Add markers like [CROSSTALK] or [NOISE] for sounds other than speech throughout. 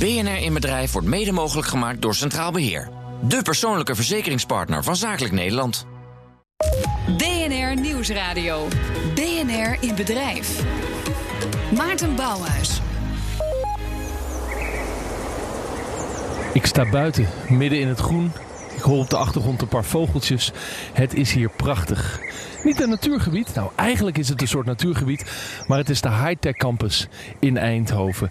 BNR in Bedrijf wordt mede mogelijk gemaakt door Centraal Beheer. De persoonlijke verzekeringspartner van Zakelijk Nederland. BNR Nieuwsradio. BNR in Bedrijf. Maarten Bouwhuis. Ik sta buiten, midden in het groen. Ik hoor op de achtergrond een paar vogeltjes. Het is hier prachtig. Niet een natuurgebied, nou eigenlijk is het een soort natuurgebied, maar het is de Hightech Campus in Eindhoven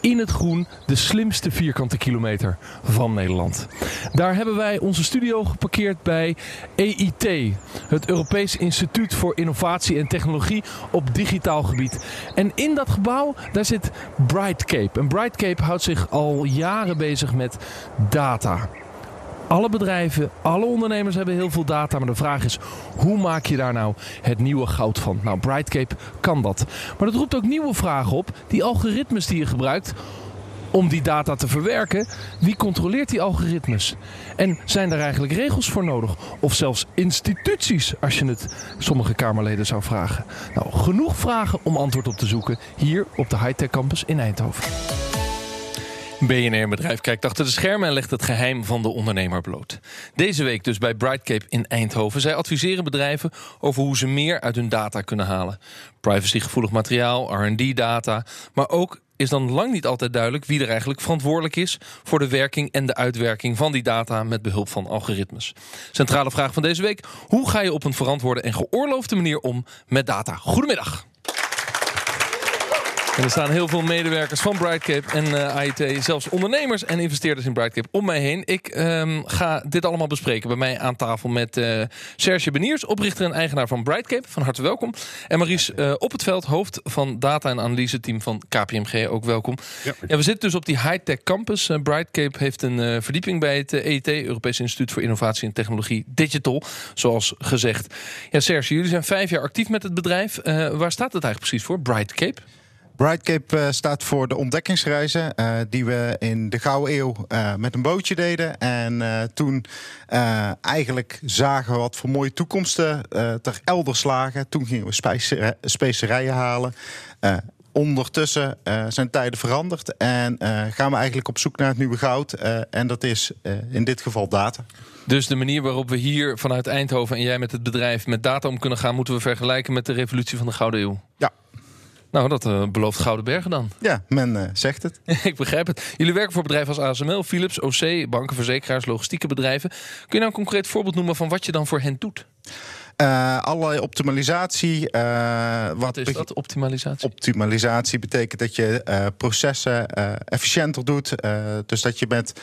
in het groen de slimste vierkante kilometer van Nederland. Daar hebben wij onze studio geparkeerd bij EIT, het Europees Instituut voor Innovatie en Technologie op digitaal gebied. En in dat gebouw daar zit Brightcape. En Brightcape houdt zich al jaren bezig met data. Alle bedrijven, alle ondernemers hebben heel veel data. Maar de vraag is, hoe maak je daar nou het nieuwe goud van? Nou, Brightcape kan dat. Maar dat roept ook nieuwe vragen op. Die algoritmes die je gebruikt om die data te verwerken, wie controleert die algoritmes? En zijn er eigenlijk regels voor nodig? Of zelfs instituties, als je het sommige Kamerleden zou vragen? Nou, genoeg vragen om antwoord op te zoeken hier op de Hightech Campus in Eindhoven. BNR-bedrijf kijkt achter de schermen en legt het geheim van de ondernemer bloot. Deze week dus bij Brightcape in Eindhoven. Zij adviseren bedrijven over hoe ze meer uit hun data kunnen halen. Privacygevoelig materiaal, RD-data, maar ook is dan lang niet altijd duidelijk wie er eigenlijk verantwoordelijk is voor de werking en de uitwerking van die data met behulp van algoritmes. Centrale vraag van deze week: hoe ga je op een verantwoorde en geoorloofde manier om met data? Goedemiddag. En er staan heel veel medewerkers van Brightcape en uh, eh, AIT, zelfs ondernemers en investeerders in Brightcape om mij heen. Ik um, ga dit allemaal bespreken bij mij aan tafel met uh, Serge Beniers, oprichter en eigenaar van Brightcape. Van harte welkom. En Maries uh, op het veld, hoofd van data- en analyse team van KPMG, ook welkom. Ja. ja we zitten dus op die high-tech campus. Brightcape heeft een verdieping bij het EIT, Europees Instituut voor Innovatie en Technologie Digital, zoals gezegd. Ja, Serge, jullie zijn vijf jaar actief met het bedrijf. waar staat het eigenlijk precies voor, Brightcape? Brightcape uh, staat voor de ontdekkingsreizen uh, die we in de Gouden Eeuw uh, met een bootje deden. En toen eigenlijk zagen wat voor mooie toekomsten ter elders lagen. Toen gingen we specerijen, specerijen halen. Ondertussen zijn tijden veranderd en gaan we eigenlijk op zoek naar het nieuwe goud. en dat is in dit geval data. Dus de manier waarop we hier vanuit Eindhoven en jij met het bedrijf met data om kunnen gaan, moeten we vergelijken met de revolutie van de Gouden Eeuw. Ja, nou, dat uh, belooft Gouden Bergen dan. Ja, men uh, zegt het. [LAUGHS] ik begrijp het. Jullie werken voor bedrijven als ASML, Philips, OC, banken, verzekeraars, logistieke bedrijven. Kun je nou een concreet voorbeeld noemen van wat je dan voor hen doet? Uh, allerlei optimalisatie. Uh, wat, is dat, optimalisatie? Optimalisatie betekent dat je uh, processen efficiënter doet. dus dat je met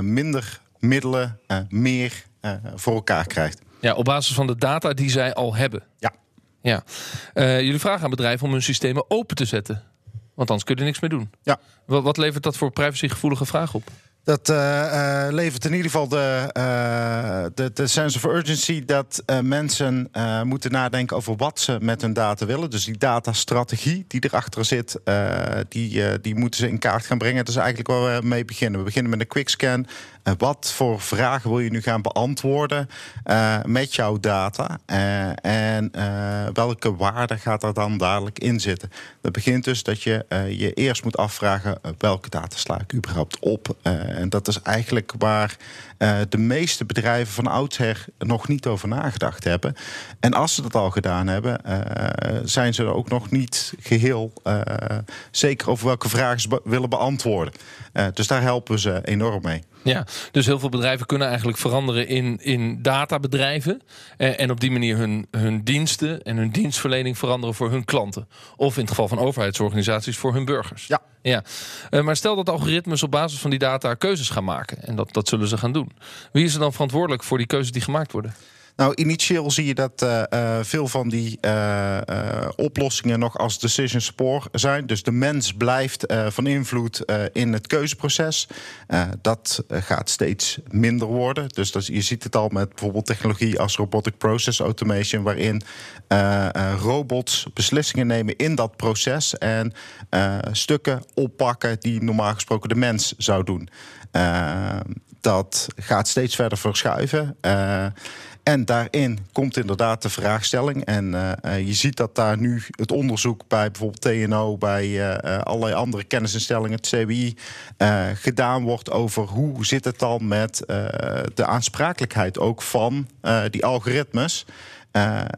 minder middelen meer voor elkaar krijgt. Ja, op basis van de data die zij al hebben. Ja. Ja. Uh, jullie vragen aan bedrijven om hun systemen open te zetten. Want anders kun je er niks mee doen. Ja. Wat, wat levert dat voor privacygevoelige vragen op? Dat uh, uh, levert in ieder geval de, uh, de, de, sense of urgency dat mensen moeten nadenken over wat ze met hun data willen. Dus die datastrategie die erachter zit, die, die moeten ze in kaart gaan brengen. Dat is eigenlijk waar we mee beginnen. We beginnen met een quickscan. Wat voor vragen wil je nu gaan beantwoorden met jouw data? en welke waarde gaat er dan dadelijk in zitten? Dat begint dus dat je je eerst moet afvragen welke data sla ik überhaupt op? en dat is eigenlijk waar de meeste bedrijven van oudsher nog niet over nagedacht hebben. En als ze dat al gedaan hebben, uh, zijn ze er ook nog niet geheel uh, zeker over welke vragen ze be willen beantwoorden. dus daar helpen we ze enorm mee. Ja, dus heel veel bedrijven kunnen eigenlijk veranderen in, in databedrijven. en op die manier hun, hun diensten en hun dienstverlening veranderen voor hun klanten. Of in het geval van overheidsorganisaties voor hun burgers. Ja. Ja. maar stel dat algoritmes op basis van die data keuzes gaan maken. En dat, dat zullen ze gaan doen. Wie is er dan verantwoordelijk voor die keuzes die gemaakt worden? Nou, initieel zie je dat uh, veel van die uh, oplossingen nog als decision support zijn. Dus de mens blijft van invloed in het keuzeproces. dat gaat steeds minder worden. Dus dat, je ziet het al met bijvoorbeeld technologie als robotic process automation, waarin robots beslissingen nemen in dat proces en stukken oppakken die normaal gesproken de mens zou doen dat gaat steeds verder verschuiven. En daarin komt inderdaad de vraagstelling. En uh, je ziet dat daar nu het onderzoek bij bijvoorbeeld TNO, bij uh, allerlei andere kennisinstellingen, het CWI, gedaan wordt over hoe zit het dan met de aansprakelijkheid ook van die algoritmes.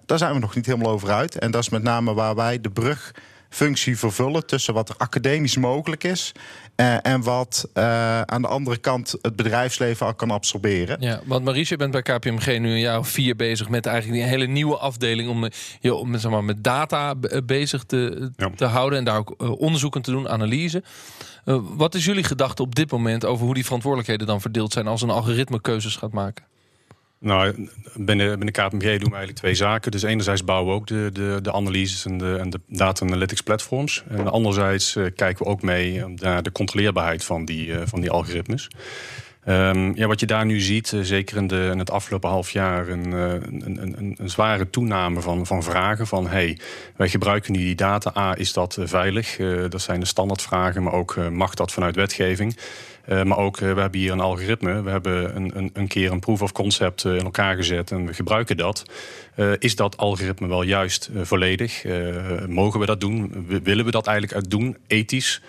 daar zijn we nog niet helemaal over uit. En dat is met name waar wij de brug functie vervullen tussen wat er academisch mogelijk is uh, en wat uh, aan de andere kant het bedrijfsleven al kan absorberen. Ja, want Maurice, je bent bij KPMG nu een jaar of vier bezig met eigenlijk een hele nieuwe afdeling om je om, zeg maar, met data bezig te, ja. te houden en daar ook onderzoeken te doen, analyse. wat is jullie gedachte op dit moment over hoe die verantwoordelijkheden dan verdeeld zijn als een algoritme keuzes gaat maken? Nou, binnen, binnen KPMG doen we eigenlijk twee zaken. Dus enerzijds bouwen we ook de, de, de analyses en de, en de data analytics platforms. En anderzijds uh, kijken we ook mee naar de controleerbaarheid van die, uh, van die algoritmes. Um, ja, wat je daar nu ziet, zeker in, de, in het afgelopen half jaar, een, een, een, een, zware toename van, van vragen van hey, wij gebruiken nu die data. A, is dat veilig? dat zijn de standaardvragen, maar ook mag dat vanuit wetgeving? Uh, maar ook, uh, we hebben hier een algoritme. We hebben een, een, een keer een proof of concept uh, in elkaar gezet en we gebruiken dat. is dat algoritme wel juist volledig? mogen we dat doen? willen we dat eigenlijk doen, ethisch?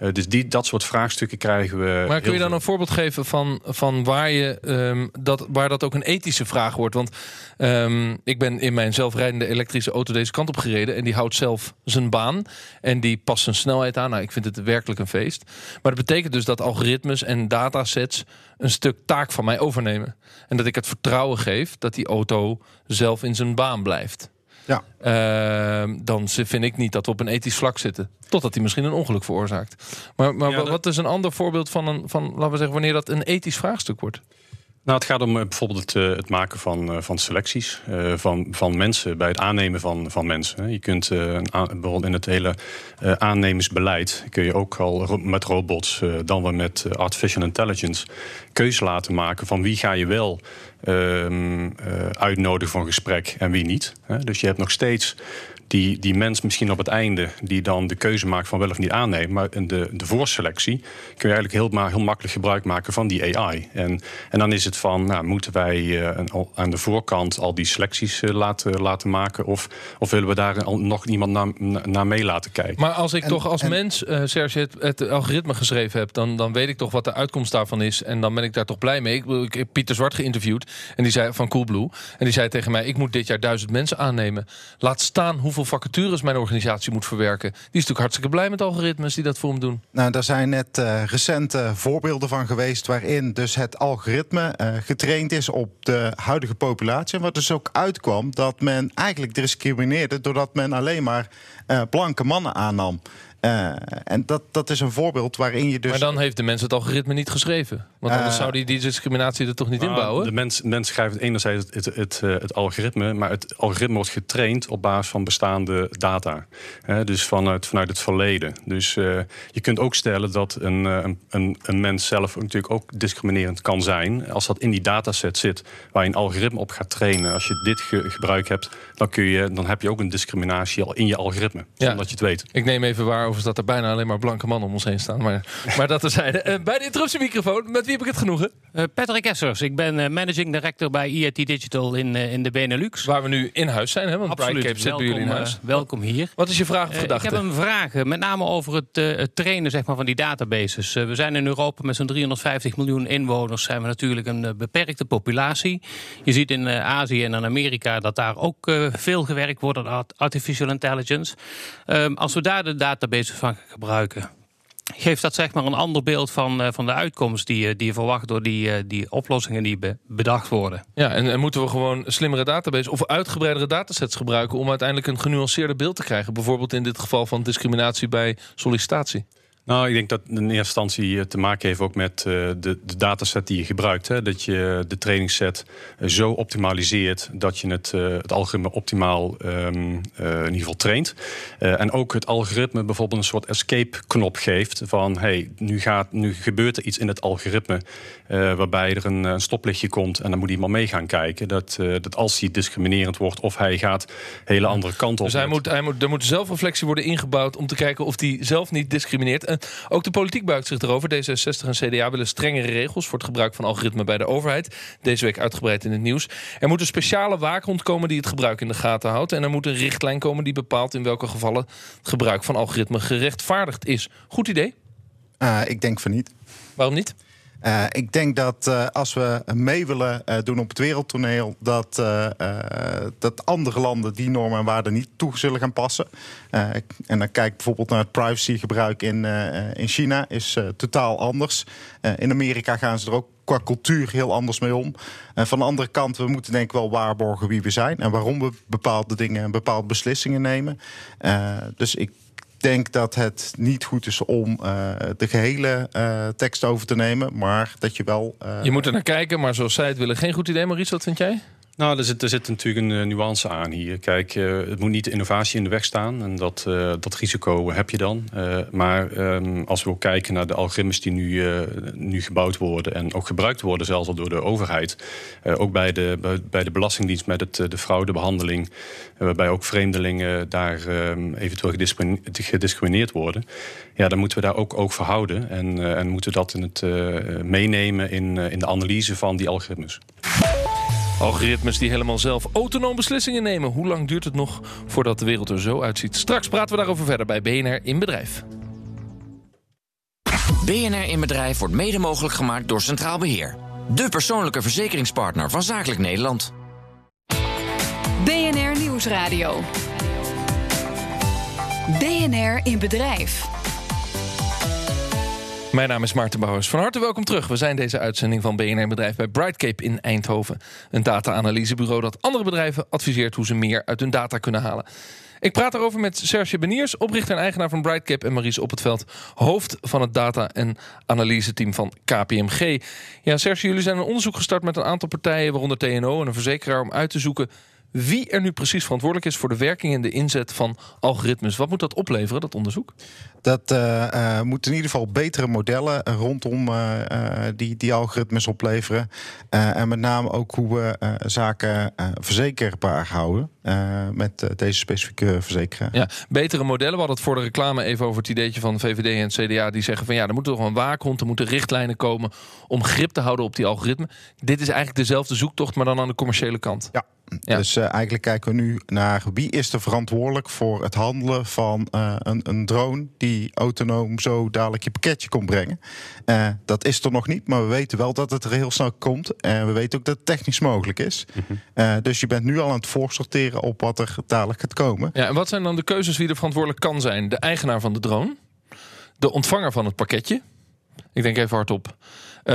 Uh, dus die, dat soort vraagstukken krijgen we. Maar kun je dan een voorbeeld geven van, van waar, je, um, dat, waar dat ook een ethische vraag wordt? Want um, ik ben in mijn zelfrijdende elektrische auto deze kant op gereden. En die houdt zelf zijn baan. En die past zijn snelheid aan. Nou, ik vind het werkelijk een feest. Maar dat betekent dus dat algoritmes en datasets een stuk taak van mij overnemen. En dat ik het vertrouwen geef dat die auto zelf in zijn baan blijft. Ja. Uh, dan vind ik niet dat we op een ethisch vlak zitten. Totdat hij misschien een ongeluk veroorzaakt. Maar, maar wat is een ander voorbeeld van, een, van, laten we zeggen, wanneer dat een ethisch vraagstuk wordt? Nou, het gaat om eh, bijvoorbeeld het, eh, het maken van, eh, van selecties van, van mensen bij het aannemen van, van mensen. Je kunt bijvoorbeeld in het hele aannemersbeleid kun je ook al met robots, dan wel met artificial intelligence, keuze laten maken van wie ga je wel ehm, uitnodigen voor gesprek en wie niet. Dus je hebt nog steeds die, die mens misschien op het einde die dan de keuze maakt van wel of niet aannemen. Maar in de, de voorselectie kun je eigenlijk heel, heel makkelijk gebruik maken van die AI. En, en dan is het van, nou, moeten wij uh, aan de voorkant al die selecties uh, laten, laten maken? Of, of willen we daar al, nog iemand naar, naar mee laten kijken? Maar als ik toch als mens, uh, Serge, het, het, algoritme geschreven heb, dan, dan weet ik toch wat de uitkomst daarvan is. En dan ben ik daar toch blij mee. Ik, ik heb Pieter Zwart geïnterviewd en die zei van Coolblue. En die zei tegen mij: Ik moet dit jaar duizend mensen aannemen. Laat staan hoeveel hoeveel vacatures mijn organisatie moet verwerken. Die is natuurlijk hartstikke blij met algoritmes die dat voor hem doen. Nou, daar zijn net uh, recente voorbeelden van geweest waarin dus het algoritme uh, getraind is op de huidige populatie. En wat dus ook uitkwam dat men eigenlijk discrimineerde doordat men alleen maar uh, blanke mannen aannam. Uh, en dat, dat is een voorbeeld waarin je dus. Maar dan heeft de mens het algoritme niet geschreven. Want anders uh, zou die, die discriminatie er toch niet nou, inbouwen? De mens, mens schrijft enerzijds het, het, het, eh, het, algoritme, maar het algoritme wordt getraind op basis van bestaande data. dus vanuit, vanuit het verleden. Dus uh, je kunt ook stellen dat een, een, een, een, mens zelf natuurlijk ook discriminerend kan zijn. Als dat in die dataset zit waar je een algoritme op gaat trainen. Als je dit ge gebruik hebt, dan, kun je, dan heb je ook een discriminatie al in je algoritme. Zonder dat je het weet. Ik neem even waar over dat er bijna alleen maar blanke mannen om ons heen staan. Maar, [LAUGHS] maar dat terzijde. Uh, bij de interruptiemicrofoon, met wie heb ik het genoegen? Uh, Patrick Essers. Ik ben uh, managing director bij IIT Digital in, in de Benelux. Waar we nu in huis zijn, hè? want Absoluut. Brightcape zit bij jullie in huis. welkom hier. Wat is je vraag of gedachte? ik heb een vraag, met name over het, het trainen zeg maar, van die databases. we zijn in Europa met zo'n 350 miljoen inwoners. Zijn we natuurlijk een beperkte populatie. Je ziet in Azië en in Amerika dat daar ook veel gewerkt wordt aan artificial intelligence. Ehm, als we daar de databases van gebruiken. Geeft dat zeg maar een ander beeld van, uh, van de uitkomst die, die je verwacht door die, uh, die oplossingen die be bedacht worden? Ja, en, en, moeten we gewoon slimmere databases of uitgebreidere datasets gebruiken om uiteindelijk een genuanceerder beeld te krijgen? Bijvoorbeeld in dit geval van discriminatie bij sollicitatie. Nou, ik denk dat in eerste instantie te maken heeft ook met uh, de, de, dataset die je gebruikt. Hè? Dat je de trainingsset zo optimaliseert dat je het, het algoritme optimaal um, uh, in ieder geval traint. en ook het algoritme bijvoorbeeld een soort escape-knop geeft van hey, nu, gaat, nu gebeurt er iets in het algoritme waarbij er een, een, stoplichtje komt en dan moet iemand mee gaan kijken. Dat, dat als hij discriminerend wordt of hij gaat hele andere kant op. Dus hij moet, hij moet, er moet zelfreflectie worden ingebouwd om te kijken of hij zelf niet discrimineert. Ook de politiek buigt zich erover. D66 en CDA willen strengere regels voor het gebruik van algoritme bij de overheid. Deze week uitgebreid in het nieuws. Er moet een speciale waakhond komen die het gebruik in de gaten houdt. En er moet een richtlijn komen die bepaalt in welke gevallen het gebruik van algoritme gerechtvaardigd is. Goed idee? Uh, ik denk van niet. Waarom niet? Uh, ik denk dat uh, als we mee willen uh, doen op het wereldtoneel, dat, dat andere landen die normen en waarden niet toe zullen gaan passen. en dan kijk bijvoorbeeld naar het privacygebruik in, in China, is totaal anders. in Amerika gaan ze er ook qua cultuur heel anders mee om. En van de andere kant, we moeten denk ik wel waarborgen wie we zijn en waarom we bepaalde dingen en bepaalde beslissingen nemen. dus ik denk dat het niet goed is om uh, de gehele uh, tekst over te nemen. Maar dat je wel. Uh... Je moet er naar kijken, maar zoals zij het willen, geen goed idee. Maurice, wat vind jij? Nou, er zit, er zit natuurlijk een uh, nuance aan hier. Kijk, uh, het moet niet de innovatie in de weg staan. En dat, uh, dat risico heb je dan. maar um, als we ook kijken naar de algoritmes die nu, nu gebouwd worden... en ook gebruikt worden, zelfs al door de overheid... ook bij de, bij, de Belastingdienst met het, de fraudebehandeling... waarbij ook vreemdelingen daar um, eventueel gediscrimineerd worden... ja, dan moeten we daar ook oog voor houden. En, en moeten dat in het, meenemen in, in de analyse van die algoritmes. Algoritmes die helemaal zelf autonoom beslissingen nemen. Hoe lang duurt het nog voordat de wereld er zo uitziet? Straks praten we daarover verder bij BNR in Bedrijf. BNR in Bedrijf wordt mede mogelijk gemaakt door Centraal Beheer. De persoonlijke verzekeringspartner van Zakelijk Nederland. BNR Nieuwsradio. BNR in Bedrijf. Mijn naam is Maarten Bouwers. Van harte welkom terug. We zijn deze uitzending van BNR Bedrijf bij Brightcape in Eindhoven. Een data-analysebureau dat andere bedrijven adviseert hoe ze meer uit hun data kunnen halen. Ik praat erover met Serge Beniers, oprichter en eigenaar van Brightcap... en Maries Op het Veld, hoofd van het data- en analyse-team van KPMG. Ja, Serge, jullie zijn een onderzoek gestart met een aantal partijen... waaronder TNO en een verzekeraar om uit te zoeken wie er nu precies verantwoordelijk is voor de werking en de inzet van algoritmes. Wat moet dat opleveren, dat onderzoek? Dat uh, uh, moet in ieder geval betere modellen rondom uh, die, die algoritmes opleveren. en met name ook hoe we zaken verzekerbaar houden met deze specifieke verzekeraar. Ja, betere modellen. We hadden het voor de reclame even over het ideetje van VVD en CDA. Die zeggen van ja, er moet toch een waakhond, er moeten richtlijnen komen om grip te houden op die algoritme. Dit is eigenlijk dezelfde zoektocht, maar dan aan de commerciële kant. Ja. Ja. Dus uh, eigenlijk kijken we nu naar wie is er verantwoordelijk voor het handelen van uh, een, een, drone die autonoom zo dadelijk je pakketje komt brengen. Uh, dat is er nog niet, maar we weten wel dat het er heel snel komt. En we weten ook dat het technisch mogelijk is. Mm -hmm. dus je bent nu al aan het voorsorteren op wat er dadelijk gaat komen. Ja, en wat zijn dan de keuzes wie er verantwoordelijk kan zijn? De eigenaar van de drone, de ontvanger van het pakketje. Ik denk even hardop. Uh,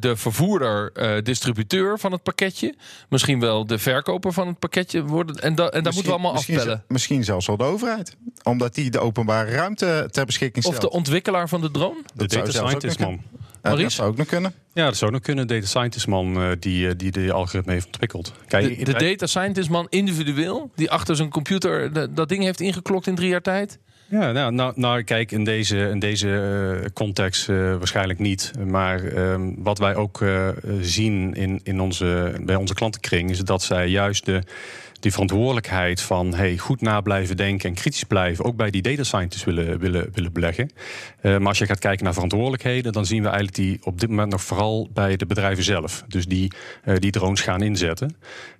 de vervoerder, uh, distributeur van het pakketje. Misschien wel de verkoper van het pakketje. Worden, en, da, en dat moeten we allemaal misschien, afbellen. Misschien zelfs wel de overheid. Omdat die de openbare ruimte ter beschikking stelt. Of de ontwikkelaar van de drone. De data scientist man. Uh, dat zou ook nog kunnen. Ja, dat zou ook nog kunnen. Data scientist man uh, die, die de algoritme heeft ontwikkeld. Kijk, de, de data scientist man individueel, die achter zijn computer de, dat ding heeft ingeklokt in drie jaar tijd. Ja, nou, nou, nou, kijk, in deze, in deze uh, context uh, waarschijnlijk niet. Maar uh, wat wij ook uh, zien in, in onze, bij onze klantenkring... is dat zij juist de, die verantwoordelijkheid van hey, goed na blijven denken... en kritisch blijven, ook bij die data scientists willen, willen, willen beleggen. maar als je gaat kijken naar verantwoordelijkheden... dan zien we eigenlijk die op dit moment nog vooral bij de bedrijven zelf. Dus die, die drones gaan inzetten.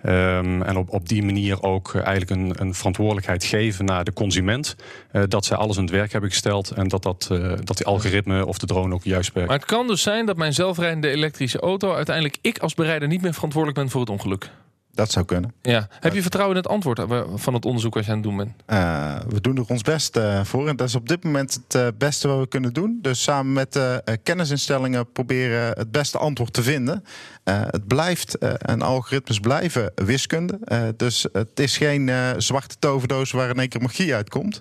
Um, en op, op die manier ook eigenlijk een, een verantwoordelijkheid geven naar de consument... dat zij alles in het werk hebben gesteld en dat, dat, dat die algoritme of de drone ook juist werkt. Maar het kan dus zijn dat mijn zelfrijdende elektrische auto uiteindelijk ik als berijder niet meer verantwoordelijk ben voor het ongeluk. Dat zou kunnen. Ja. Heb je vertrouwen in het antwoord van het onderzoek wat je aan het doen bent? Uh, we doen er ons best uh, voor. En dat is op dit moment het uh, beste wat we kunnen doen. Dus samen met kennisinstellingen proberen het beste antwoord te vinden. het blijft, en algoritmes blijven wiskunde. dus het is geen zwarte toverdoos waar in één keer magie uitkomt.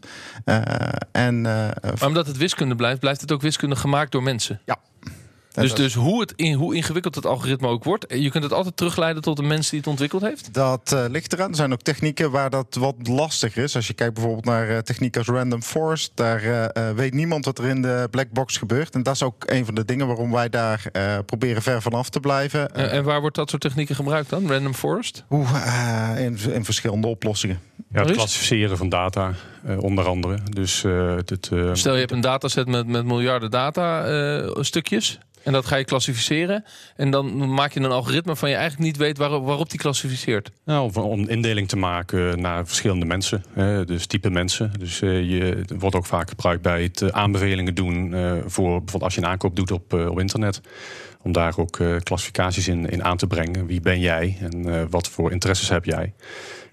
en, maar omdat het wiskunde blijft, blijft het ook wiskunde gemaakt door mensen? Ja. Dus, dus hoe, het in, hoe ingewikkeld het algoritme ook wordt, je kunt het altijd terugleiden tot de mens die het ontwikkeld heeft? Dat uh, ligt eraan. Er zijn ook technieken waar dat wat lastiger is. Als je kijkt bijvoorbeeld naar uh, technieken als random forest, daar uh, weet niemand wat er in de black box gebeurt. En dat is ook een van de dingen waarom wij daar proberen ver vanaf te blijven. en waar wordt dat soort technieken gebruikt dan? Random forest? Oeh, in, in verschillende oplossingen. Ja, het klassificeren van data. Onder andere. Dus, het, het, Stel je hebt een dataset met, met miljarden data stukjes. En dat ga je klassificeren. En dan maak je een algoritme van je eigenlijk niet weet waarop, waarop die klassificeert. Nou, om indeling te maken naar verschillende mensen. Hè, dus type mensen. Dus uh, je, wordt ook vaak gebruikt bij het aanbevelingen doen. voor bijvoorbeeld als je een aankoop doet op, op internet. Om daar ook klassificaties in, in aan te brengen. Wie ben jij en wat voor interesses heb jij?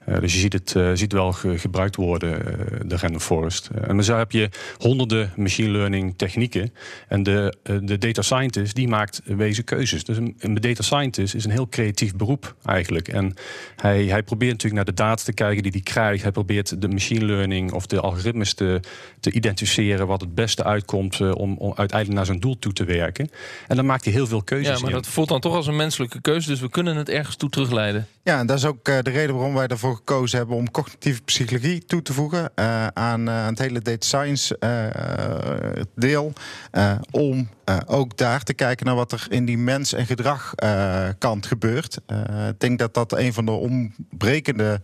Eh, dus je ziet het uh, ziet wel gebruikt worden, uh, de Random Forest. en zo heb je honderden machine learning technieken. En de, de data scientist die maakt wezen keuzes. Dus een, een, data scientist is een heel creatief beroep eigenlijk. En hij, hij probeert natuurlijk naar de data te kijken die hij krijgt. Hij probeert de machine learning of de algoritmes te, te identificeren wat het beste uitkomt om, om uiteindelijk naar zijn doel toe te werken. En dan maakt hij heel veel keuzes. Ja, maar dat voelt dan toch als een menselijke keuze. Dus we kunnen het ergens toe terugleiden. Ja, en dat is ook de reden waarom wij gekozen hebben om cognitieve psychologie toe te voegen uh, aan, uh, aan, het hele data science uh, deel. om ook daar te kijken naar wat er in die mens- en gedragkant gebeurt. ik denk dat dat een van de ontbrekende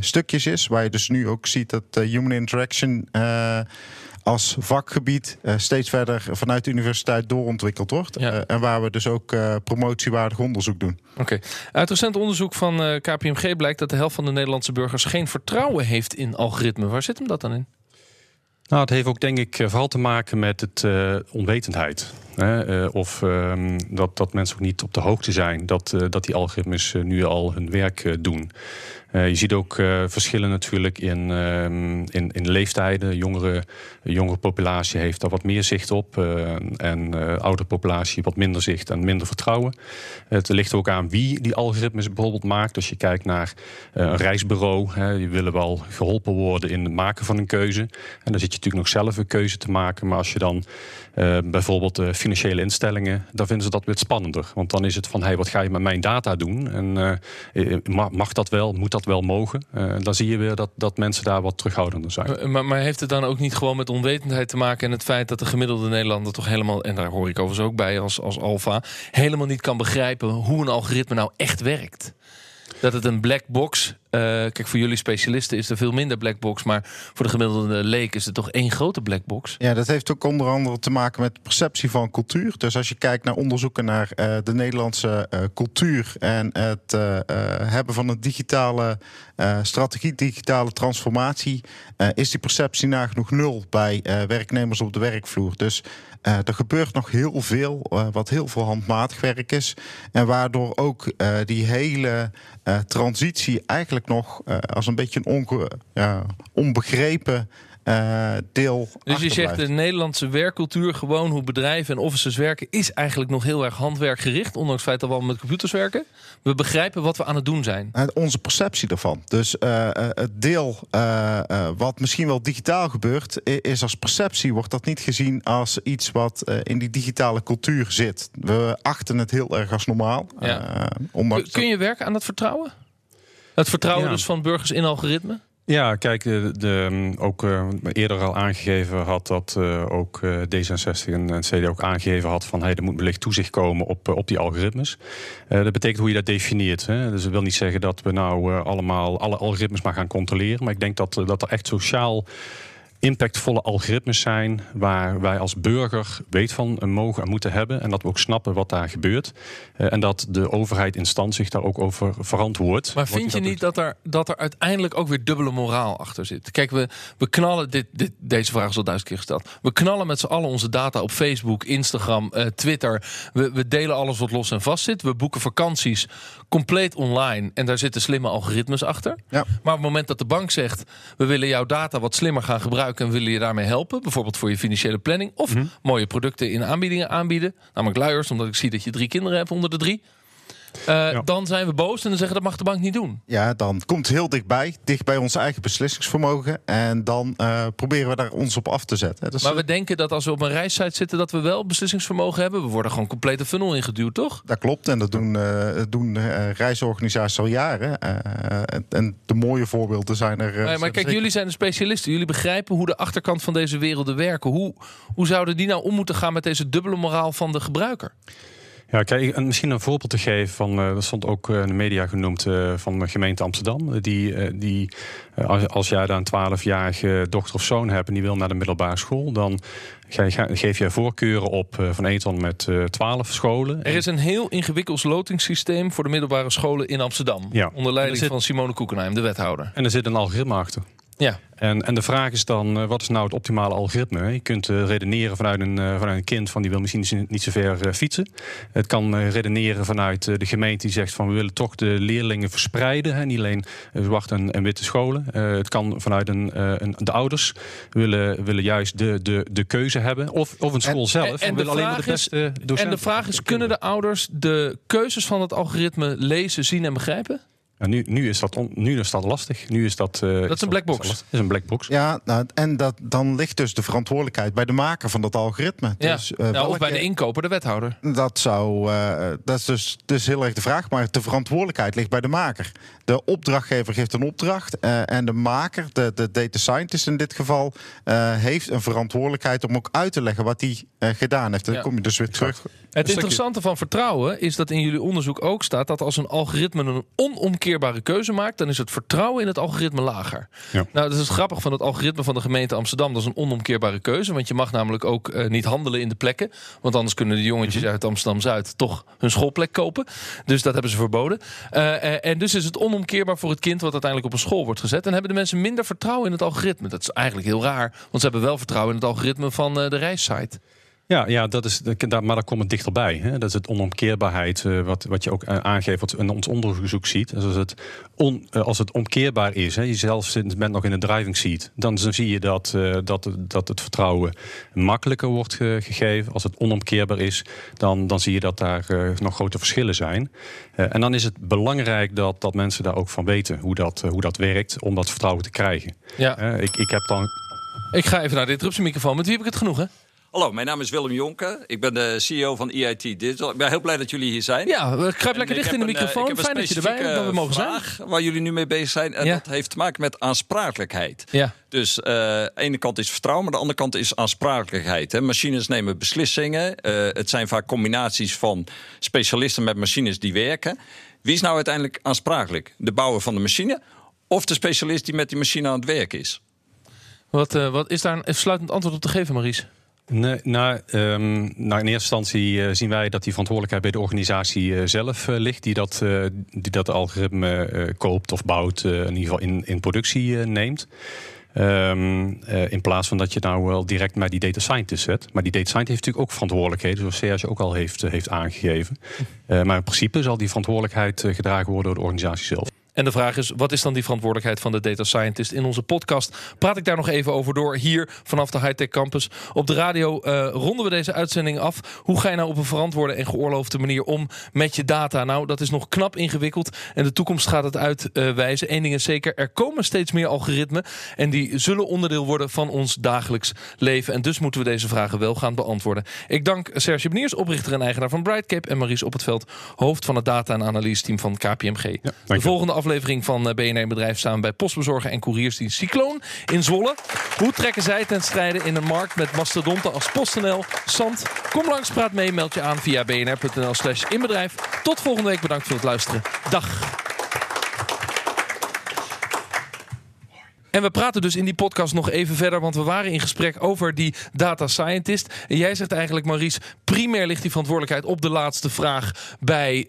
stukjes is, waar je dus nu ook ziet dat human interaction als vakgebied uh, steeds verder vanuit de universiteit doorontwikkeld wordt. Uh, en waar we dus ook uh, promotiewaardig onderzoek doen. Oké. Uit recent onderzoek van KPMG blijkt dat de helft van de Nederlandse burgers geen vertrouwen heeft in algoritmen. Waar zit hem dat dan in? Nou, het heeft ook denk ik vooral te maken met het onwetendheid. Hè? of ehm, dat, dat mensen ook niet op de hoogte zijn dat, dat die algoritmes nu al hun werk doen. Uh, je ziet ook uh, verschillen natuurlijk in, uh, in, in leeftijden. Jongere, jongere populatie heeft daar wat meer zicht op. Uh, en oudere populatie wat minder zicht en minder vertrouwen. Het ligt ook aan wie die algoritmes bijvoorbeeld maakt. Als je kijkt naar een reisbureau. Hè, die willen wel geholpen worden in het maken van een keuze. En dan zit je natuurlijk nog zelf een keuze te maken. Maar als je dan bijvoorbeeld financiële instellingen. dan vinden ze dat weer spannender. Want dan is het van, hey, wat ga je met mijn data doen? En mag dat wel? Moet dat wel mogen. Dan zie je weer dat, dat mensen daar wat terughoudender zijn. Eh, maar, maar, heeft het dan ook niet gewoon met onwetendheid te maken... en het feit dat de gemiddelde Nederlander toch helemaal... en daar hoor ik overigens ook bij als, als alfa... helemaal niet kan begrijpen hoe een algoritme nou echt werkt? Dat het een black box. Uh, kijk, voor jullie specialisten is er veel minder black box. Maar voor de gemiddelde leek is het toch één grote black box. Ja, dat heeft ook onder andere te maken met perceptie van cultuur. Dus als je kijkt naar onderzoeken naar uh, de Nederlandse uh, cultuur en het hebben van een digitale strategie, digitale transformatie, is die perceptie nagenoeg nul bij werknemers op de werkvloer. Dus er gebeurt nog heel veel, uh, wat heel veel handmatig werk is. En waardoor ook uh, die hele transitie eigenlijk nog als een beetje een onbegrepen uh, deel. Dus je zegt de Nederlandse werkcultuur, gewoon hoe bedrijven en offices werken, is eigenlijk nog heel erg handwerkgericht, ondanks het feit dat we al met computers werken. We begrijpen wat we aan het doen zijn. Uh, onze perceptie daarvan. Dus uh, het deel wat misschien wel digitaal gebeurt, is als perceptie, wordt dat niet gezien als iets wat in die digitale cultuur zit. We achten het heel erg als normaal. Ja. Kun je werken aan dat vertrouwen? Het vertrouwen ja. dus van burgers in algoritme? Ja, kijk, de, de ook uh, eerder al aangegeven had dat uh, ook uh, D66 en, en CD ook aangegeven had van hey, er moet wellicht toezicht komen op, op die algoritmes. dat betekent hoe je dat definieert. Hè? Dus dat wil niet zeggen dat we nou allemaal alle algoritmes maar gaan controleren. Maar ik denk dat, dat er echt sociaal impactvolle algoritmes zijn waar wij als burger weet van mogen en moeten hebben. En dat we ook snappen wat daar gebeurt. Uh, en dat de overheid instant zich daar ook over verantwoordt. Maar vind je niet dat er, dat er uiteindelijk ook weer dubbele moraal achter zit? Kijk, we, we knallen, dit, dit, deze vraag is al duizend keer gesteld. We knallen met z'n allen onze data op Facebook, Instagram, uh, Twitter. We, we delen alles wat los en vast zit. We boeken vakanties compleet online. En daar zitten slimme algoritmes achter. Ja. Maar op het moment dat de bank zegt... we willen jouw data wat slimmer gaan gebruiken en willen je daarmee helpen. Bijvoorbeeld voor je financiële planning. Of mhm. mooie producten in aanbiedingen aanbieden. Namelijk luiers, omdat ik zie dat je drie kinderen hebt onder de drie. Uh, Dan zijn we boos en dan zeggen dat mag de bank niet doen. Ja, dan komt het heel dichtbij, dicht bij ons eigen beslissingsvermogen. En dan uh, proberen we daar ons op af te zetten. Dus maar we denken dat als we op een reissite zitten, dat we wel beslissingsvermogen hebben. We worden gewoon complete funnel ingeduwd, toch? Dat klopt. En dat doen, uh, doen reisorganisaties al jaren. en de mooie voorbeelden zijn er. maar, maar kijk, jullie zijn de specialisten. Jullie begrijpen hoe de achterkant van deze werelden werken. Hoe, hoe zouden die nou om moeten gaan met deze dubbele moraal van de gebruiker? Ja, kijk, en misschien een voorbeeld te geven van, uh, dat stond ook in de media genoemd, uh, van de gemeente Amsterdam. Die, uh, die als, als jij daar een 12-jarige dochter of zoon hebt en die wil naar de middelbare school, dan geef jij voorkeuren op van 1 tot met 12 scholen. Er is een heel ingewikkeld lotingssysteem voor de middelbare scholen in Amsterdam. Ja. Onder leiding zit, van Simone Koekenheim, de wethouder. En er zit een algoritme achter. Ja. En, en de vraag is dan, uh, wat is nou het optimale algoritme? Je kunt uh, redeneren vanuit een, uh, vanuit een kind van die wil misschien niet zo ver fietsen. Het kan redeneren vanuit de gemeente die zegt van we willen toch de leerlingen verspreiden. Hè, niet alleen zwarte en, en, witte scholen. het kan vanuit een, een, de ouders willen, willen juist de, de, de keuze hebben. Of, of een school en, zelf. En, de, alleen maar de beste is, en de vraag is, kunnen de ouders de keuzes van het algoritme lezen, zien en begrijpen? Nou, nu, nu, is dat on, nu is dat lastig. Nu is dat, uh, dat is een black box. Is een black box. Ja, nou, en dat, dan ligt dus de verantwoordelijkheid bij de maker van dat algoritme. Ja. Dus, uh, nou, welke, of bij de inkoper, de wethouder. Dat zou, uh, dat is dus, dus heel erg de vraag. Maar de verantwoordelijkheid ligt bij de maker. De opdrachtgever geeft een opdracht. en de maker, de, de data scientist in dit geval, heeft een verantwoordelijkheid om ook uit te leggen wat hij gedaan heeft. En dan Ja. kom je dus weer terug. Het interessante van vertrouwen is dat in jullie onderzoek ook staat dat als een algoritme een onomkeerbare keuze maakt, dan is het vertrouwen in het algoritme lager. Ja. Nou, dat is grappig van het algoritme van de gemeente Amsterdam. Dat is een onomkeerbare keuze, want je mag namelijk ook eh, niet handelen in de plekken. Want anders kunnen de jongetjes uit Amsterdam Zuid toch hun schoolplek kopen. Dus dat hebben ze verboden. Eh, eh, en dus is het onomkeerbaar voor het kind wat uiteindelijk op een school wordt gezet. En hebben de mensen minder vertrouwen in het algoritme. Dat is eigenlijk heel raar, want ze hebben wel vertrouwen in het algoritme van de reissite. Ja, ja dat is, maar daar komt het dichterbij. Hè? Dat is het onomkeerbaarheid, uh, wat, wat je ook uh, aangeeft, wat in ons onderzoek ziet. Dus als, het on, uh, als het omkeerbaar is, hè, je zelf zit, bent nog in de driving seat, dan, dan zie je dat, dat, dat het vertrouwen makkelijker wordt ge gegeven. Als het onomkeerbaar is, dan, dan zie je dat daar nog grote verschillen zijn. en dan is het belangrijk dat, dat mensen daar ook van weten hoe dat, hoe dat werkt, om dat vertrouwen te krijgen. Ja. ik, ik heb dan. Ik ga even naar de interruptiemicrofoon. Met wie heb ik het genoegen? Hallo, mijn naam is Willem Jonke. Ik ben de CEO van EIT Digital. Ik ben heel blij dat jullie hier zijn. Ja, we kruip lekker dicht in de een, microfoon. Fijn dat je erbij bent, dat we mogen vraag zijn. waar jullie nu mee bezig zijn. En Ja. dat heeft te maken met aansprakelijkheid. Ja. Dus uh, de ene kant is vertrouwen, maar de andere kant is aansprakelijkheid. Hè. Machines nemen beslissingen. Uh, het zijn vaak combinaties van specialisten met machines die werken. Wie is nou uiteindelijk aansprakelijk? De bouwer van de machine of de specialist die met die machine aan het werk is? Wat, uh, wat is daar een sluitend antwoord op te geven, Maries? Nee, nou, um, nou, in eerste instantie uh, zien wij dat die verantwoordelijkheid bij de organisatie uh, zelf uh, ligt, die dat, die dat algoritme koopt of bouwt, in ieder geval in, in productie neemt. Um, in plaats van dat je nou wel direct naar die data scientist zet. Maar die data scientist heeft natuurlijk ook verantwoordelijkheden, zoals Serge ook al heeft, heeft aangegeven. maar in principe zal die verantwoordelijkheid gedragen worden door de organisatie zelf. En de vraag is, wat is dan die verantwoordelijkheid van de data scientist? In onze podcast praat ik daar nog even over door, hier vanaf de Hightech Campus. Op de radio uh, ronden we deze uitzending af. Hoe ga je nou op een verantwoorde en geoorloofde manier om met je data? Nou, dat is nog knap ingewikkeld en de toekomst gaat het uitwijzen. Uh, Eén ding is zeker, er komen steeds meer algoritmen en die zullen onderdeel worden van ons dagelijks leven. En dus moeten we deze vragen wel gaan beantwoorden. Ik dank Serge Beniers, oprichter en eigenaar van Brightcape en Maries Op het Veld, hoofd van het data- en analyse-team van KPMG. Ja, de volgende aflevering van eh, BNR Bedrijf we bij postbezorger en couriersdienst Cycloon in Zwolle. Hoe trekken zij ten strijde in een markt met mastodonten als PostNL, Sant? Kom langs, praat mee, meld je aan via bnr.nl slash inbedrijf. Tot volgende week, bedankt voor het luisteren. Dag! En we praten dus in die podcast nog even verder, want we waren in gesprek over die data scientist. En jij zegt eigenlijk, Maurice, primair ligt die verantwoordelijkheid op de laatste vraag bij uh,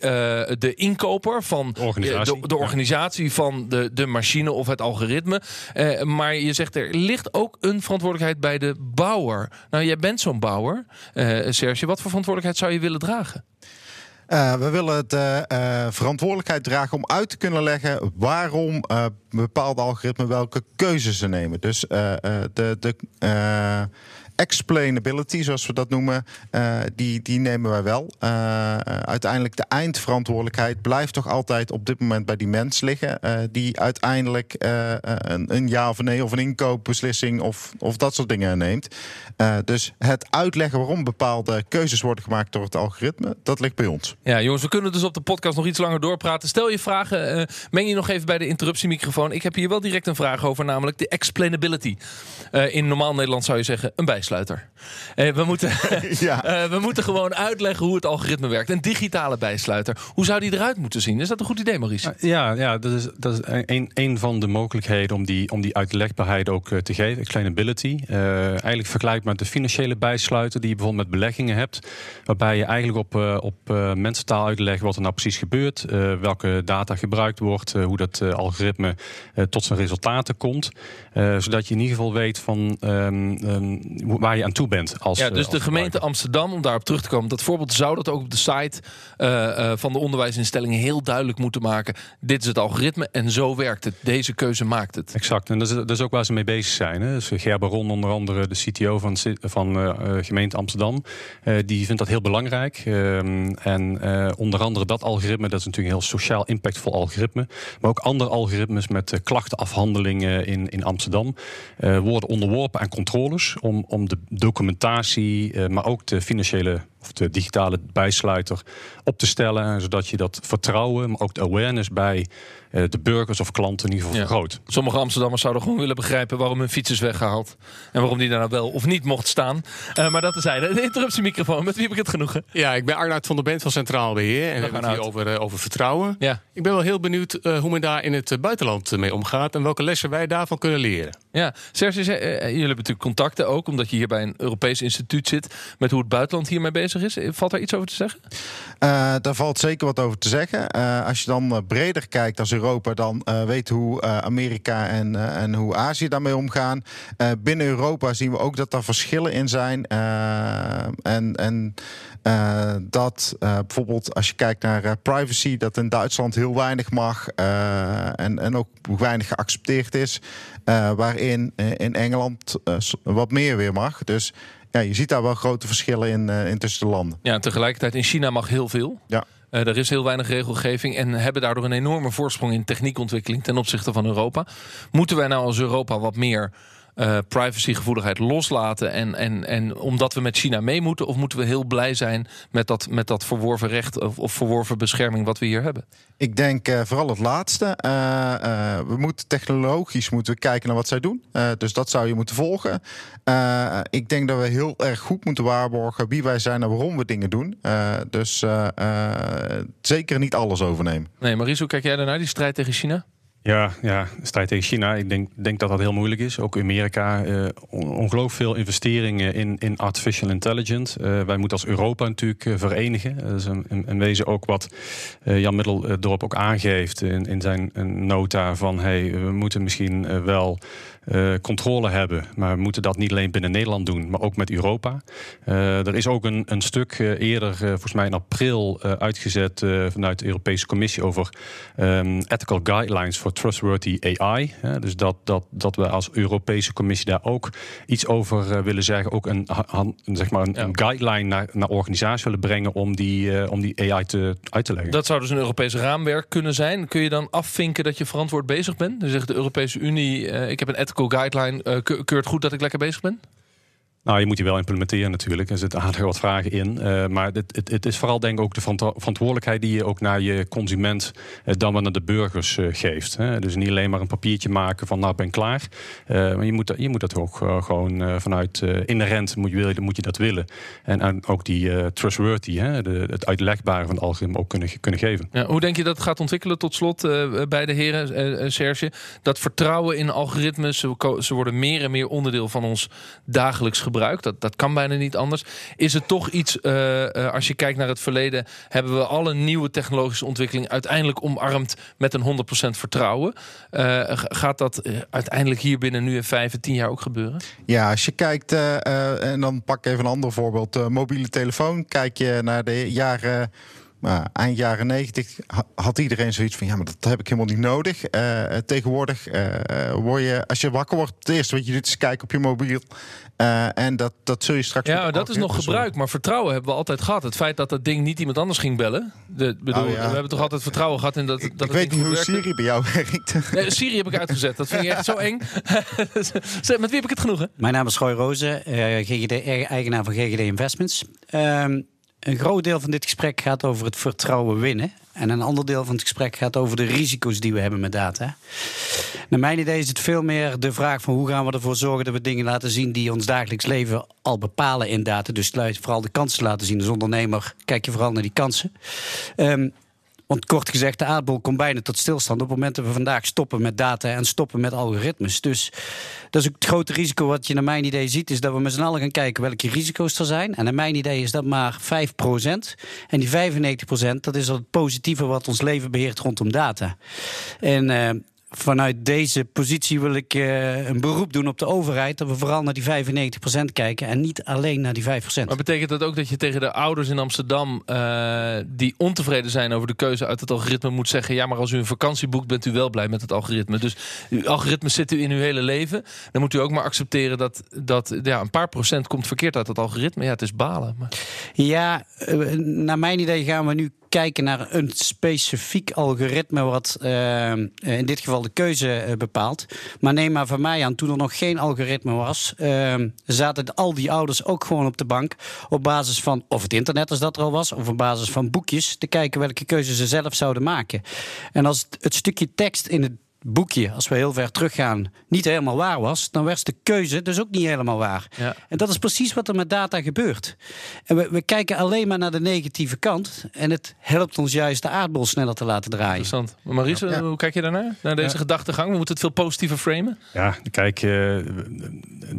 de inkoper van de organisatie, de, de organisatie van de, de machine of het algoritme. Uh, maar je zegt er ligt ook een verantwoordelijkheid bij de bouwer. Nou, jij bent zo'n bouwer, uh, Serge. Wat voor verantwoordelijkheid zou je willen dragen? Uh, we willen de uh, verantwoordelijkheid dragen om uit te kunnen leggen waarom uh, bepaalde algoritmen welke keuzes ze nemen. Dus de, de explainability, zoals we dat noemen, uh, die, die nemen wij wel. Uh, uiteindelijk de eindverantwoordelijkheid blijft toch altijd op dit moment bij die mens liggen. Uh, die uiteindelijk een, een, ja of nee of een inkoopbeslissing of, of dat soort dingen neemt. dus het uitleggen waarom bepaalde keuzes worden gemaakt door het algoritme, dat ligt bij ons. Ja, jongens, we kunnen dus op de podcast nog iets langer doorpraten. Stel je vragen, meng je nog even bij de interruptiemicrofoon. Ik heb hier wel direct een vraag over, namelijk de explainability. in normaal Nederland zou je zeggen een bijstand bijsluiter. Eh, we, moeten, [LAUGHS] [LAUGHS] Ja. eh, we moeten gewoon uitleggen hoe het algoritme werkt. Een digitale bijsluiter. Hoe zou die eruit moeten zien? Is dat een goed idee, Maurice? Ja, ja dat is, dat is een, een van de mogelijkheden om die, om die uitlegbaarheid ook eh, te geven. Explainability. Eh eigenlijk vergelijkbaar met de financiële bijsluiter die je bijvoorbeeld met beleggingen hebt. Waarbij je eigenlijk op, eh, op eh, mensentaal uitlegt wat er nou precies gebeurt. eh, welke data gebruikt wordt. eh, hoe dat eh, algoritme eh, tot zijn resultaten komt. Eh, zodat je in ieder geval weet van ehm, ehm, waar je aan toe bent. Als, Ja, eh, dus als de gemeente. Amsterdam, om daarop terug te komen, dat voorbeeld zou dat ook op de site eh, eh, van de onderwijsinstellingen heel duidelijk moeten maken. Dit is het algoritme en zo werkt het. Deze keuze maakt het. Exact, en dat is, dat is ook waar ze mee bezig zijn. Hè. Dus Gerber Ron, onder andere de CTO van, van eh, eh, gemeente Amsterdam, eh, die vindt dat heel belangrijk. Ehm, en eh, onder andere dat algoritme, dat is natuurlijk een heel sociaal impactvol algoritme. Maar ook andere algoritmes met eh, klachtenafhandelingen in, in Amsterdam eh, worden onderworpen aan controles om, om de documentatie, eh, maar ook de financiële of de digitale bijsluiter op te stellen. Zodat je dat vertrouwen, maar ook de awareness bij eh, de burgers of klanten in ieder geval Ja. vergroot. Sommige Amsterdammers zouden gewoon willen begrijpen waarom hun fiets is weggehaald. En waarom die daar nou wel of niet mocht staan. Eh, maar dat tezijde. De interruptiemicrofoon, met wie heb ik het genoegen? Ja, ik ben Arnoud van der Bent van Centraal Beheer. En we hebben het hier over, eh, over vertrouwen. Ja. Ik ben wel heel benieuwd eh, hoe men daar in het buitenland mee omgaat. En welke lessen wij daarvan kunnen leren. Ja, Serge, jullie hebben natuurlijk contacten ook, omdat je hier bij een Europees instituut zit, met hoe het buitenland hiermee bezig Eh, Valt daar iets over te zeggen? Eh, daar valt zeker wat over te zeggen. Eh, als je dan eh, breder kijkt als Europa, dan weet hoe Amerika en, en hoe Azië daarmee omgaan. Binnen Europa zien we ook dat er verschillen in zijn. En en dat bijvoorbeeld als je kijkt naar privacy, dat in Duitsland heel weinig mag en, en ook weinig geaccepteerd is. Waarin in Engeland wat meer weer mag. Dus ja, je ziet daar wel grote verschillen in, eh, in tussen de landen. Ja, en tegelijkertijd in China mag heel veel. Ja. Eh, er is heel weinig regelgeving en hebben daardoor een enorme voorsprong in techniekontwikkeling ten opzichte van Europa. Moeten wij nou als Europa wat meer eh, privacygevoeligheid loslaten en, en, en omdat we met China mee moeten? Of moeten we heel blij zijn met dat, met dat verworven recht of, of verworven bescherming wat we hier hebben? Ik denk eh, vooral het laatste. Eh, we moeten technologisch moeten we kijken naar wat zij doen. Dus dat zou je moeten volgen. Ik denk dat we heel erg goed moeten waarborgen wie wij zijn en waarom we dingen doen. Dus zeker niet alles overnemen. Nee, Maries, hoe kijk jij daarnaar, die strijd tegen China? Ja, ja, strijd tegen China. Ik denk, denk dat dat heel moeilijk is. Ook Amerika. eh on- ongelooflijk veel investeringen in, in artificial intelligence. Eh, wij moeten als Europa natuurlijk eh, verenigen. Dat is een, wezen ook wat eh, Jan Middeldorp ook aangeeft in, in zijn eh, nota van hey, we moeten misschien eh, wel eh, controle hebben. Maar we moeten dat niet alleen binnen Nederland doen, maar ook met Europa. Eh, er is ook een, een stuk eh, eerder, volgens mij in april, uitgezet vanuit de Europese Commissie over ehm, ethical guidelines for trustworthy AI. Dus dat, dat, dat we als Europese Commissie daar ook iets over willen zeggen. Ook een, han- zeg maar een, Ja. een guideline naar, naar organisaties willen brengen om die, om die AI te, uit te leggen. Dat zou dus een Europees raamwerk kunnen zijn. Kun je dan afvinken dat je verantwoord bezig bent? Dan zegt de Europese Unie, ik heb een ethical guideline, eh, ke- keurt goed dat ik lekker bezig ben? Nou, je moet die wel implementeren natuurlijk. Er zitten aardig wat vragen in. Eh, maar het, het, het is vooral denk ik ook de verantwoordelijkheid die je ook naar je consument eh, dan wel naar de burgers eh, geeft. Hè. Dus niet alleen maar een papiertje maken van nou ben klaar. Maar je moet, dat- je moet dat ook gewoon vanuit inherent moet je, moet je dat willen. En, ook die trustworthy, hè, de, het uitlegbare van het algoritme ook kunnen, kunnen geven. Ja, hoe denk je dat gaat ontwikkelen tot slot bij de heren, Serge? Dat vertrouwen in algoritmes, ze, ze worden meer en meer onderdeel van ons dagelijks gebruik. Dat, dat kan bijna niet anders. Is het toch iets, eh, eh, als je kijkt naar het verleden, hebben we alle nieuwe technologische ontwikkeling uiteindelijk omarmd met een 100% vertrouwen? Eh, gaat dat uiteindelijk hier binnen nu in vijf en tien jaar ook gebeuren? Ja, als je kijkt, en dan pak ik even een ander voorbeeld. mobiele telefoon. Kijk je naar de jaren. Nou, eind jaren 90 ha- had iedereen zoiets van: ja, maar dat heb ik helemaal niet nodig. Eh, tegenwoordig eh, word je, als je wakker wordt, het eerste wat je doet is kijken op je mobiel. Eh, en dat, dat zul je straks. Ja, maar dat is nog gebruik. Maar vertrouwen hebben we altijd gehad. Het feit dat dat ding niet iemand anders ging bellen. De, bedoel, Oh, ja. We hebben toch altijd vertrouwen gehad in dat, dat Ik, het ik weet niet hoe? Siri bij jou [LAUGHS] werkt. Nee, Siri heb ik uitgezet. Dat vind ik echt zo eng. [LAUGHS] Met wie heb ik het genoegen? Mijn naam is Goy Rozen, eh, GGD, eigenaar van GGD Investments. Ehm, een groot deel van dit gesprek gaat over het vertrouwen winnen. En een ander deel van het gesprek gaat over de risico's die we hebben met data. Naar mijn idee is het veel meer de vraag van hoe gaan we ervoor zorgen dat we dingen laten zien die ons dagelijks leven al bepalen in data. Dus vooral de kansen laten zien. Als ondernemer kijk je vooral naar die kansen. Um, want kort gezegd, de aardbol komt bijna tot stilstand op het moment dat we vandaag stoppen met data en stoppen met algoritmes. Dus dat is ook het grote risico wat je naar mijn idee ziet, is dat we met z'n allen gaan kijken welke risico's er zijn. En naar mijn idee is dat maar 5%. En die 95% dat is het positieve wat ons leven beheert rondom data. En uh, vanuit deze positie wil ik uh, een beroep doen op de overheid. Dat we vooral naar die 95% kijken en niet alleen naar die 5%. Maar betekent dat ook dat je tegen de ouders in Amsterdam... Uh, die ontevreden zijn over de keuze uit het algoritme... moet zeggen, ja, maar als u een vakantie boekt... bent u wel blij met het algoritme. Dus uw algoritme zit u in uw hele leven. Dan moet u ook maar accepteren dat, dat ja, een paar procent komt verkeerd uit het algoritme. Ja, het is balen. Maar... Ja, uh, naar mijn idee gaan we nu kijken naar een specifiek algoritme, wat uh, in dit geval de keuze uh, bepaalt. Maar neem maar van mij aan, toen er nog geen algoritme was, zaten al die ouders ook gewoon op de bank op basis van, of het internet als dat er al was, of op basis van boekjes, te kijken welke keuze ze zelf zouden maken. En als het, het stukje tekst in het boekje, als we heel ver teruggaan, niet helemaal waar was, dan was de keuze dus ook niet helemaal waar. Ja. En dat is precies wat er met data gebeurt. En we, we, kijken alleen maar naar de negatieve kant. En het helpt ons juist de aardbol sneller te laten draaien. Interessant. Maar Maurice, ja. hoe kijk je daarnaar? Naar deze gedachtegang? We moeten het veel positiever framen? Ja, kijk, uh,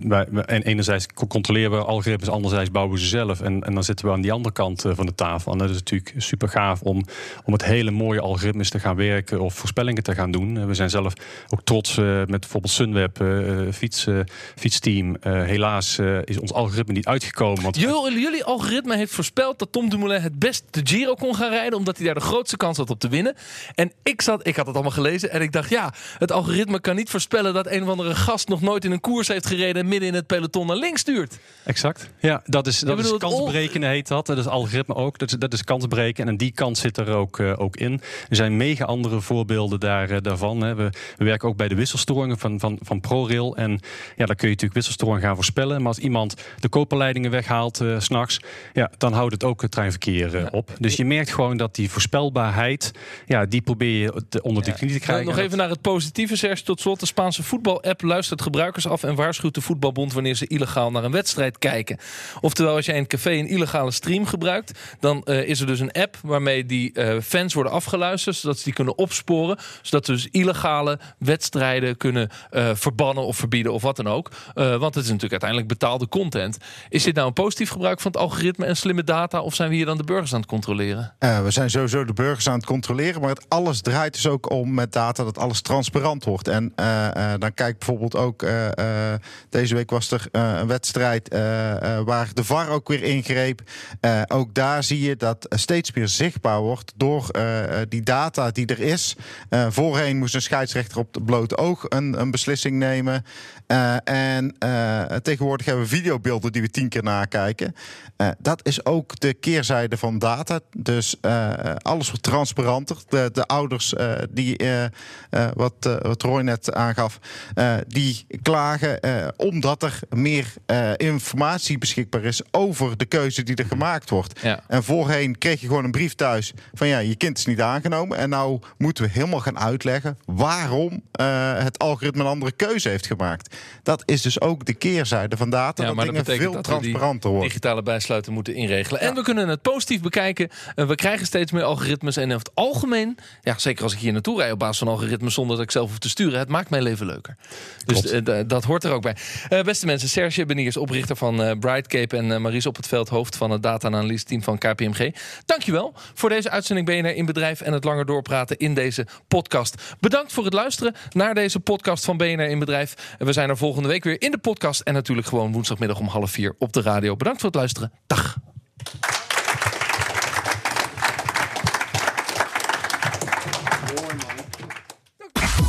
wij, en enerzijds controleren we algoritmes, anderzijds bouwen we ze zelf. En, en dan zitten we aan die andere kant van de tafel. En dat is natuurlijk super gaaf om, om met hele mooie algoritmes te gaan werken of voorspellingen te gaan doen. We zijn zelf ook trots uh, met bijvoorbeeld Sunweb, uh, fiets, uh, fietsteam. helaas is ons algoritme niet uitgekomen. Want... Jullie, jullie algoritme heeft voorspeld dat Tom Dumoulin het best de Giro kon gaan rijden, omdat hij daar de grootste kans had op te winnen. En ik zat, ik had het allemaal gelezen en ik dacht, ja, het algoritme kan niet voorspellen dat een of andere gast nog nooit in een koers heeft gereden en midden in het peloton naar links stuurt. Exact. Ja, dat is, dat is kansberekenen heet dat. Dat is algoritme ook. Dat is, dat is kansberekenen en die kans zit er ook, ook in. Er zijn mega andere voorbeelden daar, daarvan. Hè. We, we werken ook bij de wisselstoringen van, van, van ProRail. En ja, dan kun je natuurlijk wisselstoringen gaan voorspellen. Maar als iemand de koperleidingen weghaalt uh, s'nachts, ja, dan houdt het ook het treinverkeer uh, op. Dus je merkt gewoon dat die voorspelbaarheid, ja, die probeer je te, onder de knie te krijgen. Nog even naar het positieve, Serge. Tot slot, de Spaanse voetbal-app luistert gebruikers af en waarschuwt de voetbalbond wanneer ze illegaal naar een wedstrijd kijken. Oftewel, als jij in een café een illegale stream gebruikt, dan uh, is er dus een app waarmee die fans worden afgeluisterd, zodat ze die kunnen opsporen, zodat dus wedstrijden kunnen uh, verbannen of verbieden of wat dan ook. Uh, want het is natuurlijk uiteindelijk betaalde content. Is dit nou een positief gebruik van het algoritme en slimme data? Of zijn we hier dan de burgers aan het controleren? Uh, we zijn sowieso de burgers aan het controleren. Maar het alles draait dus ook om met data dat alles transparant wordt. En dan kijk bijvoorbeeld ook. deze week was er een wedstrijd waar de VAR ook weer ingreep. ook daar zie je dat steeds meer zichtbaar wordt door die data die er is. voorheen moest een scheidsrechter op het blote oog een, een beslissing nemen. Uh, en uh, tegenwoordig hebben we videobeelden die we tien keer nakijken. Uh, dat is ook de keerzijde van data. Dus alles wordt transparanter. De, de ouders die, wat, wat Roy net aangaf, die klagen omdat er meer informatie beschikbaar is over de keuze die er gemaakt wordt. Ja. En voorheen kreeg je gewoon een brief thuis van ja, je kind is niet aangenomen. En nou moeten we helemaal gaan uitleggen waarom uh, het algoritme een andere keuze heeft gemaakt. Dat is dus ook de keerzijde van data. Ja, dat maar dingen dat veel dat transparanter worden. Digitale bijsluiten moeten inregelen. Ja. En we kunnen het positief bekijken. Uh, we krijgen steeds meer algoritmes. En in het algemeen, ja, zeker als ik hier naartoe rijd op basis van algoritmes zonder dat ik zelf hoef te sturen, het maakt mijn leven leuker. Dus uh, dat hoort er ook bij. beste mensen, Serge Beniers, oprichter van Brightcape en Maries op het veld, hoofd van het data-analyse team van KPMG. Dankjewel voor deze uitzending BNR in Bedrijf en het langer doorpraten in deze podcast. Bedankt voor het luisteren naar deze podcast van BNR in Bedrijf. We zijn er volgende week weer in de podcast en natuurlijk gewoon woensdagmiddag om half vier op de radio. Bedankt voor het luisteren. Dag.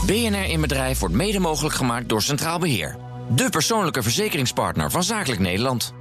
BNR in Bedrijf wordt mede mogelijk gemaakt door Centraal Beheer. De persoonlijke verzekeringspartner van Zakelijk Nederland.